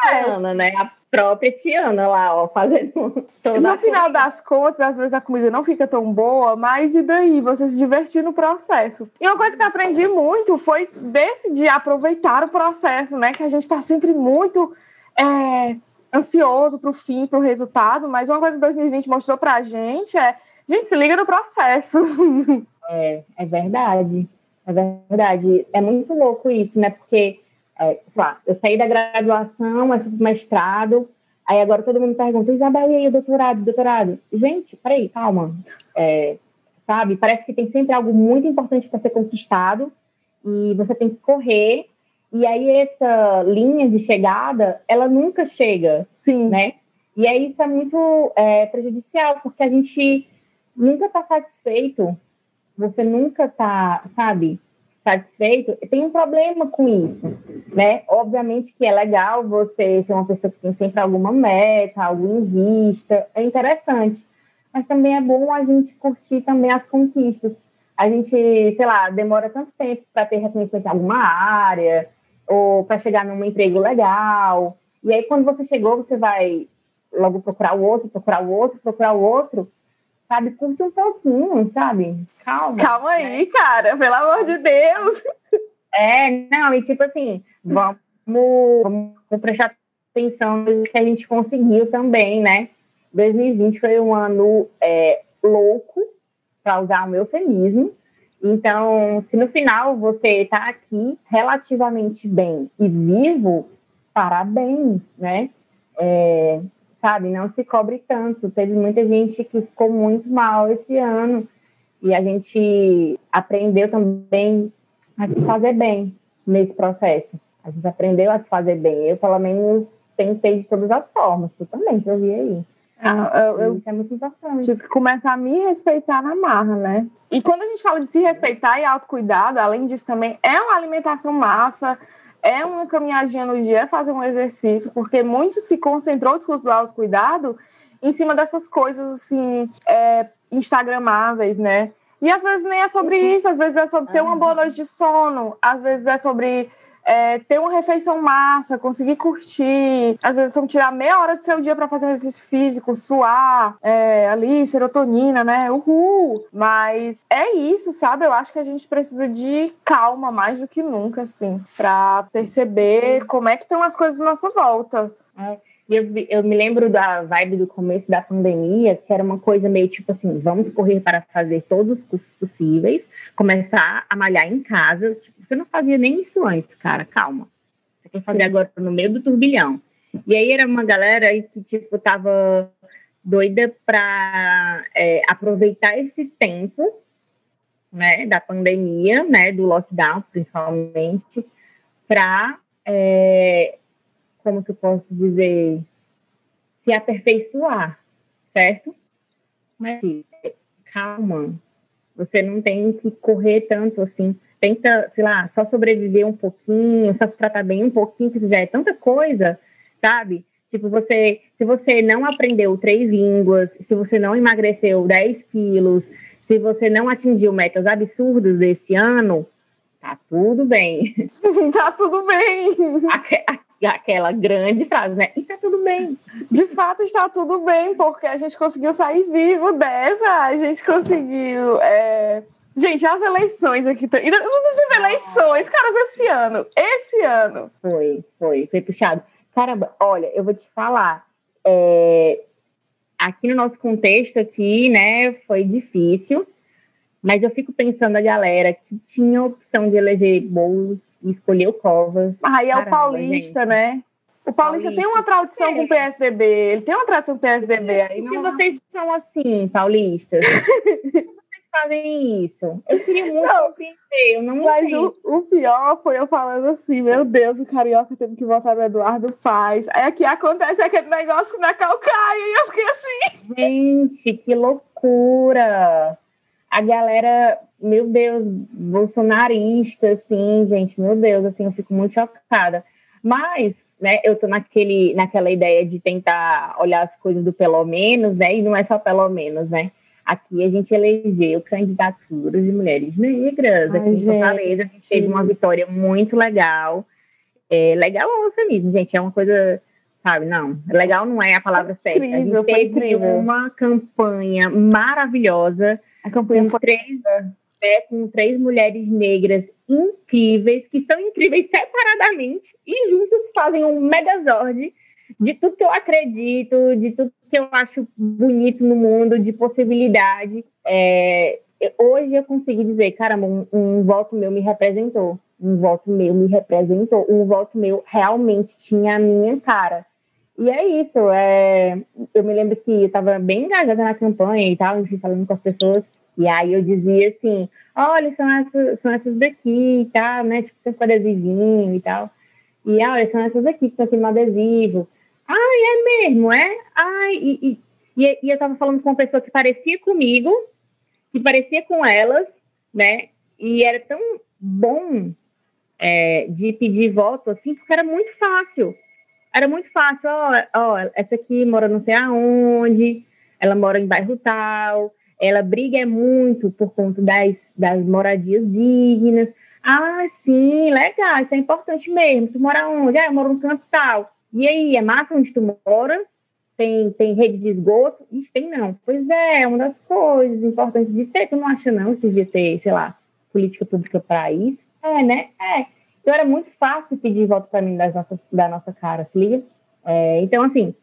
Tiana, né? A própria Tiana lá, ó, fazendo toda No final das contas, às vezes a comida não fica tão boa, mas e daí? Você se divertir no processo. E uma coisa que eu aprendi muito foi decidir aproveitar o processo, né? Que a gente está sempre muito é, ansioso para o fim, para o resultado, mas uma coisa que 2020 mostrou para a gente é: gente, se liga no processo. É, é verdade. É verdade. É muito louco isso, né? Porque, é, sei lá, eu saí da graduação, aí fui pro mestrado, aí agora todo mundo pergunta, Isabel, e aí, o doutorado, doutorado? Gente, peraí, calma. É, sabe? Parece que tem sempre algo muito importante para ser conquistado e você tem que correr. E aí essa linha de chegada, ela nunca chega, Sim. né? E aí isso é muito é, prejudicial, porque a gente nunca está satisfeito você nunca está, sabe, satisfeito, tem um problema com isso, né? Obviamente que é legal você ser uma pessoa que tem sempre alguma meta, algo em vista, é interessante, mas também é bom a gente curtir também as conquistas. A gente, sei lá, demora tanto tempo para ter reconhecimento em alguma área, ou para chegar num emprego legal, e aí quando você chegou, você vai logo procurar o outro, procurar o outro, procurar o outro, sabe? Curte um pouquinho, sabe? Calma. Calma aí, né? cara, pelo amor de Deus. É, não, e tipo assim, vamos, vamos prestar atenção no que a gente conseguiu também, né? 2020 foi um ano é, louco, para usar o meu eufemismo. Então, se no final você está aqui relativamente bem e vivo, parabéns, né? É, sabe? Não se cobre tanto. Teve muita gente que ficou muito mal esse ano e a gente aprendeu também a se fazer bem nesse processo. A gente aprendeu a se fazer bem. Eu, pelo menos, tentei de todas as formas. Tu também, que eu vi aí. Ah, eu, eu, Isso é muito importante. Tive que começar a me respeitar na marra, né? E quando a gente fala de se respeitar e autocuidado, além disso também é uma alimentação massa, é uma caminhadinha no dia, é fazer um exercício, porque muito se concentrou o discurso do autocuidado em cima dessas coisas, assim, é, instagramáveis, né? E às vezes nem é sobre uhum. isso, às vezes é sobre ter uma boa noite de sono, às vezes é sobre é, ter uma refeição massa, conseguir curtir. Às vezes vamos tirar meia hora do seu dia para fazer um exercício físico, suar, é, ali, serotonina, né? Uhul! Mas é isso, sabe? Eu acho que a gente precisa de calma mais do que nunca, assim, para perceber como é que estão as coisas à nossa volta. É. Eu, eu, me lembro da vibe do começo da pandemia, que era uma coisa meio tipo assim: vamos correr para fazer todos os cursos possíveis, começar a malhar em casa. Tipo, você não fazia nem isso antes, cara, calma. Você quer fazer Sim. agora no meio do turbilhão. E aí era uma galera que, tipo, tava doida para é, aproveitar esse tempo, né, da pandemia, né, do lockdown, principalmente, para é, como que eu posso dizer, se aperfeiçoar, certo? Mas calma, você não tem que correr tanto assim. Tenta, sei lá, só sobreviver um pouquinho, só se tratar bem um pouquinho, que isso já é tanta coisa, sabe? Tipo, você, se você não aprendeu três línguas, se você não emagreceu 10 quilos, se você não atingiu metas absurdas desse ano, tá tudo bem. tá tudo bem aquela grande frase, né? E tá tudo bem. De fato, está tudo bem, porque a gente conseguiu sair vivo dessa, a gente conseguiu. É... Gente, as eleições aqui. T... Não teve eleições, caras, esse ano. Esse ano. Foi, foi, foi puxado. Caramba, olha, eu vou te falar. É... Aqui no nosso contexto aqui, né, foi difícil, mas eu fico pensando a galera que tinha a opção de eleger bolos e escolheu Covas. Aí é Caramba, o paulista, gente. né? O paulista, paulista, tem uma tradição é. com o PSDB, ele tem uma tradição com o PSDB. Aí não... vocês são assim, paulistas? vocês fazem isso? Eu queria muito não, compreender, eu não Mas o, o, pior foi eu falando assim, meu Deus, o Carioca teve que votar no Eduardo Paz. Aí aqui acontece aquele negócio na calcaia e eu fiquei assim. Gente, que loucura! A galera meu Deus, bolsonarista, assim, gente, meu Deus, assim, eu fico muito chocada. Mas, né, eu tô naquele, naquela ideia de tentar olhar as coisas do pelo menos, né? E não é só pelo menos, né? Aqui a gente elegeu candidaturas de mulheres negras. Ai, aqui em Fortaleza, a gente teve uma vitória muito legal. É, legal é um eufemismo, gente. É uma coisa, sabe? Não, legal não é a palavra certa. Incrível, a gente teve incrível. uma campanha maravilhosa. A campanha foi três, é, com três mulheres negras incríveis, que são incríveis separadamente e juntas fazem um megazord de tudo que eu acredito, de tudo que eu acho bonito no mundo, de possibilidade. É, hoje eu consegui dizer, caramba, um, um voto meu me representou. Um voto meu me representou. Um voto meu realmente tinha a minha cara. E é isso. É... Eu me lembro que eu estava bem engajada na campanha e tal, enfim, falando com as pessoas. E aí eu dizia assim: olha, são essas, são essas daqui e tal, né? Tipo, sempre adesivinho e tal. E olha, são essas aqui que estão aqui no adesivo. Ai, é mesmo, é? Ai, e, e, e eu tava falando com uma pessoa que parecia comigo, que parecia com elas, né? E era tão bom é, de pedir voto assim, porque era muito fácil. Era muito fácil, ó, ó, essa aqui mora não sei aonde, ela mora em bairro tal, ela briga muito por conta das, das moradias dignas. Ah, sim, legal, isso é importante mesmo. Tu mora onde? Ah, eu moro no canto tal. E aí, é massa onde tu mora? Tem, tem rede de esgoto? Isso tem não. Pois é, é uma das coisas importantes de ter. Tu não acha não que devia ter, sei lá, política pública para isso? É, né? É. Então era muito fácil pedir voto para mim das nossas, da nossa cara, se liga? É, então, assim,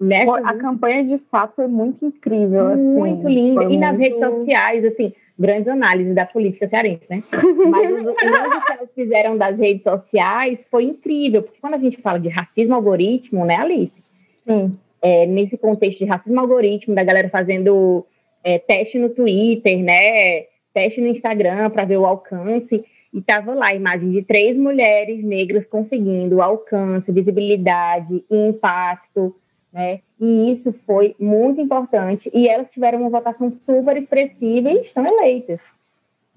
Nessa a campanha de fato foi muito incrível, assim. Muito linda. E nas redes sociais, assim, grandes análises da política cearense, né? Mas o, o que elas fizeram das redes sociais foi incrível, porque quando a gente fala de racismo algoritmo, né, Alice? Sim. É, nesse contexto de racismo algoritmo, da galera fazendo é, teste no Twitter, né? Teste no Instagram para ver o alcance. E tava lá a imagem de três mulheres negras conseguindo alcance, visibilidade, impacto né? E isso foi muito importante. E elas tiveram uma votação super expressiva e estão eleitas,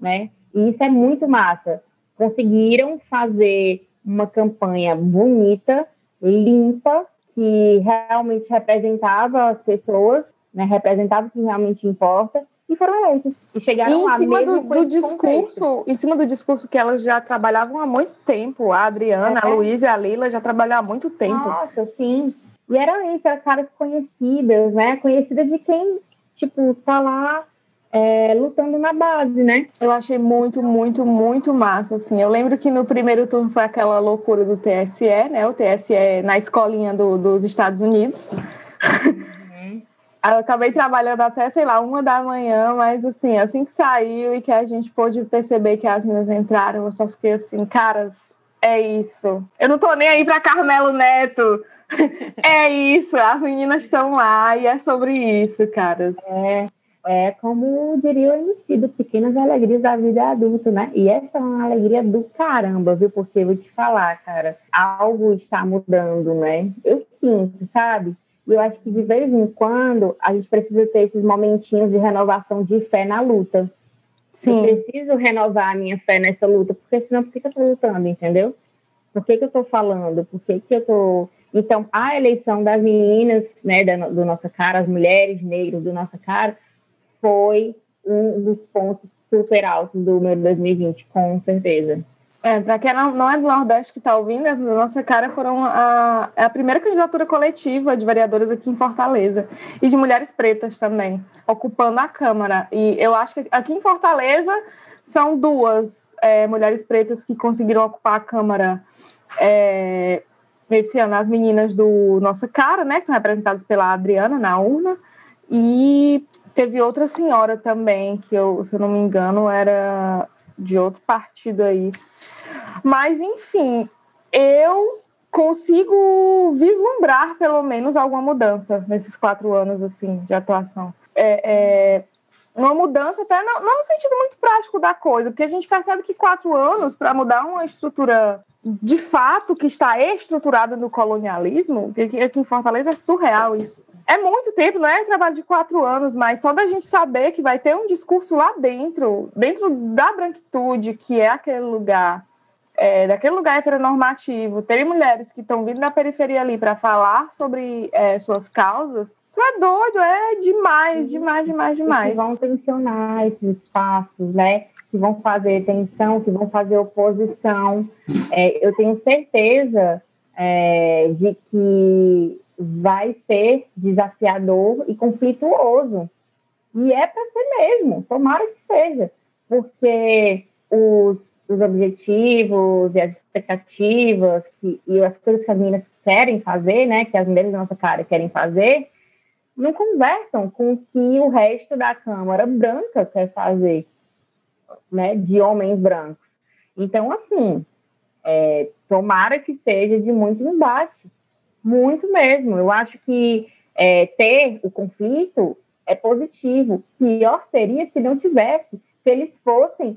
né? E isso é muito massa. Conseguiram fazer uma campanha bonita, limpa, que realmente representava as pessoas, né? Representava o que realmente importa e foram eleitas. E chegaram e em cima do, do discurso, contexto. em cima do discurso que elas já trabalhavam há muito tempo. A Adriana, é. a Luísa e a Lila já trabalhavam há muito tempo. Nossa, sim. E eram isso, eram caras conhecidas, né? Conhecida de quem, tipo, tá lá é, lutando na base, né? Eu achei muito, muito, muito massa, assim. Eu lembro que no primeiro turno foi aquela loucura do TSE, né? O TSE na escolinha do, dos Estados Unidos. Uhum. Eu acabei trabalhando até, sei lá, uma da manhã, mas assim, assim que saiu e que a gente pôde perceber que as meninas entraram, eu só fiquei assim, caras, é isso. Eu não tô nem aí para Carmelo Neto. é isso. As meninas estão lá e é sobre isso, caras. É, é como diria o MC do Pequenas Alegrias da Vida Adulta, né? E essa é uma alegria do caramba, viu? Porque eu vou te falar, cara, algo está mudando, né? Eu sinto, sabe? E eu acho que de vez em quando a gente precisa ter esses momentinhos de renovação de fé na luta. Sim. Eu preciso renovar a minha fé nessa luta, porque senão por que, eu estou lutando, entendeu? Por que, que eu estou falando? Por que, que eu estou. Então, a eleição das meninas, né, da, do nossa cara, as mulheres negras do nossa cara, foi um dos pontos super altos do meu 2020, com certeza. É, para quem não, é do Nordeste que está ouvindo, as nossa cara foram a, é a primeira candidatura coletiva de vereadoras aqui em Fortaleza e de mulheres pretas também, ocupando a Câmara. E eu acho que aqui em Fortaleza são duas é, mulheres pretas que conseguiram ocupar a Câmara é, nesse ano, as meninas do Nossa Cara, né, que são representadas pela Adriana na urna, e teve outra senhora também, que eu, se eu não me engano, era de outro partido aí. Mas, enfim, eu consigo vislumbrar, pelo menos, alguma mudança nesses quatro anos, assim, de atuação. É, é uma mudança até não, não, no sentido muito prático da coisa, porque a gente percebe que quatro anos para mudar uma estrutura de fato que está estruturada no colonialismo, que aqui em Fortaleza é surreal isso. É muito tempo, não é trabalho de quatro anos, mas só da gente saber que vai ter um discurso lá dentro, dentro da branquitude, que é aquele lugar é, daquele lugar heteronormativo, terem mulheres que estão vindo da periferia ali para falar sobre é, suas causas, tu é doido, é demais, demais, demais, demais. que vão tensionar esses espaços, né? Que vão fazer tensão, que vão fazer oposição. É, eu tenho certeza é, de que vai ser desafiador e conflituoso. E é para ser mesmo, tomara que seja, porque os, os objetivos e as expectativas que, e as coisas que as meninas querem fazer, né, que as mulheres da nossa cara querem fazer, não conversam com o que o resto da Câmara branca quer fazer, né, de homens brancos. Então, assim, é, tomara que seja de muito embate, muito mesmo. Eu acho que é, ter o conflito é positivo. Pior seria se não tivesse, se eles fossem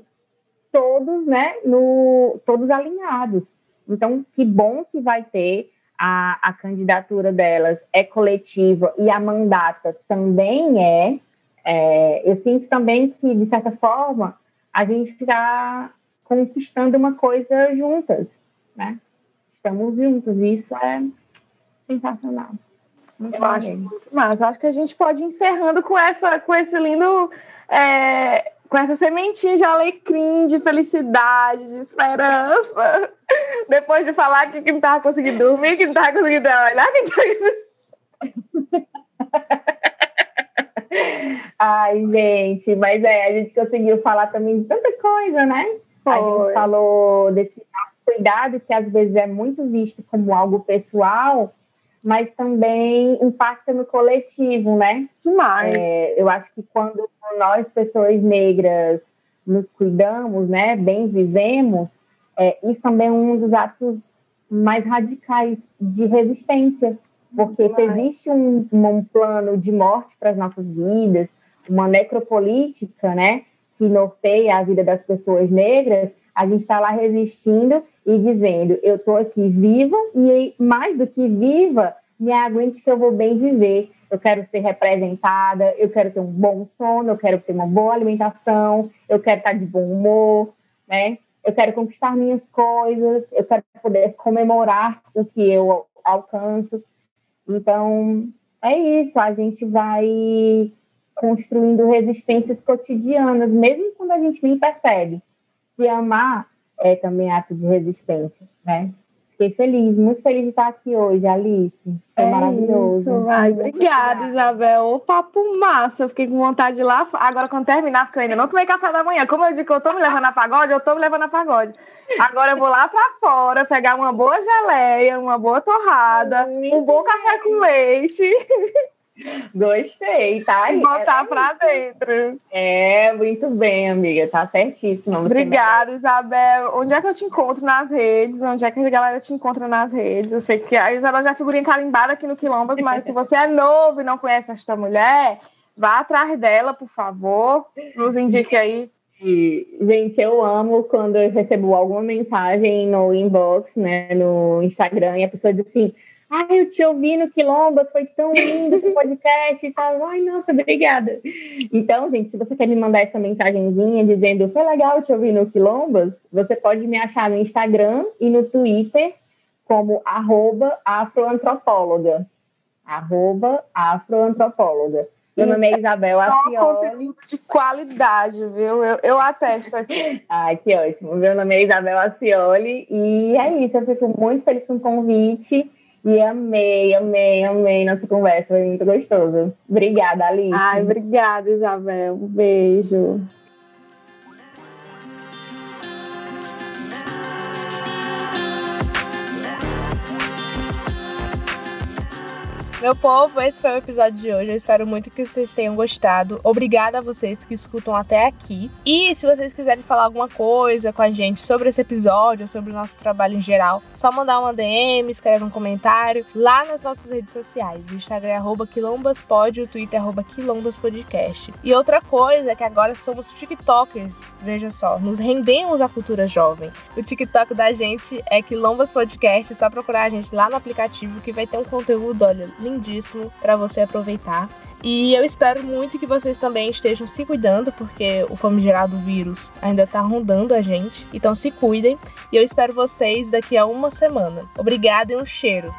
todos, né, no, todos alinhados. Então, que bom que vai ter a, a candidatura delas é coletiva e a mandata também é. é eu sinto também que, de certa forma, a gente está conquistando uma coisa juntas, né? Estamos juntos, isso é sensacional. Muito eu acho muito massa. Acho que a gente pode ir encerrando com, essa, com esse lindo. É, com essa sementinha de alecrim, de felicidade, de esperança. Depois de falar que, que não estava conseguindo dormir, que não estava conseguindo trabalhar, que tava... Ai, gente, mas é, a gente conseguiu falar também de tanta coisa, né? Foi. A gente falou desse cuidado que às vezes é muito visto como algo pessoal, mas também impacta no coletivo, né? Demais. É, eu acho que quando nós, pessoas negras, nos cuidamos, né, bem vivemos, é, isso também é um dos atos mais radicais de resistência, porque se existe um, um plano de morte para as nossas vidas, uma necropolítica, né, que norteia a vida das pessoas negras, a gente está lá resistindo e dizendo: eu estou aqui viva e, mais do que viva, me aguente que eu vou bem viver. Eu quero ser representada, eu quero ter um bom sono, eu quero ter uma boa alimentação, eu quero estar de bom humor, né? Eu quero conquistar minhas coisas, eu quero poder comemorar o que eu alcanço. Então, é isso, a gente vai construindo resistências cotidianas, mesmo quando a gente nem percebe se amar é também ato de resistência, né? Fiquei feliz, muito feliz de estar aqui hoje, Alice. Foi é maravilhoso. Isso. Ai, obrigada, Isabel. O papo massa. Eu fiquei com vontade de ir lá. Agora, quando terminar, porque eu ainda não tomei café da manhã. Como eu digo que eu tô me levando a pagode, eu tô me levando a pagode. Agora eu vou lá pra fora, pegar uma boa geleia, uma boa torrada, um bom café com leite. Gostei, tá? Botar é, pra dentro. É, muito bem, amiga. Tá certíssimo. Obrigada, Isabel. Onde é que eu te encontro nas redes? Onde é que a galera te encontra nas redes? Eu sei que a Isabel já é figurinha carimbada aqui no Quilombas, mas se você é novo e não conhece esta mulher, vá atrás dela, por favor. Nos indique aí. E, gente, eu amo quando eu recebo alguma mensagem no inbox, né, no Instagram, e a pessoa diz assim Ai, eu te ouvi no Quilombas, foi tão lindo esse podcast e tal. Ai, nossa, obrigada. Então, gente, se você quer me mandar essa mensagenzinha dizendo foi legal te ouvir no Quilombas, você pode me achar no Instagram e no Twitter como arroba afroantropóloga. Arroba afroantropóloga. Meu nome é Isabel Acioli. conteúdo de qualidade, viu? Eu, eu atesto aqui. Ai, que ótimo. Meu nome é Isabel Acioli e é isso. Eu fico muito feliz com o convite. E amei, amei, amei nossa conversa, foi muito gostoso. Obrigada, Alice. Ai, obrigada, Isabel. Um beijo. Meu povo, esse foi o episódio de hoje. Eu espero muito que vocês tenham gostado. Obrigada a vocês que escutam até aqui. E se vocês quiserem falar alguma coisa com a gente sobre esse episódio, sobre o nosso trabalho em geral, só mandar uma DM, escreve um comentário lá nas nossas redes sociais. O Instagram é arroba quilombaspod, o Twitter é arroba quilombaspodcast. E outra coisa é que agora somos TikTokers. Veja só, nos rendemos à cultura jovem. O TikTok da gente é Quilombas Podcast, é só procurar a gente lá no aplicativo que vai ter um conteúdo, olha, lindíssimo para você aproveitar. E eu espero muito que vocês também estejam se cuidando, porque o famigerado vírus ainda tá rondando a gente. Então se cuidem. E eu espero vocês daqui a uma semana. Obrigada e um cheiro.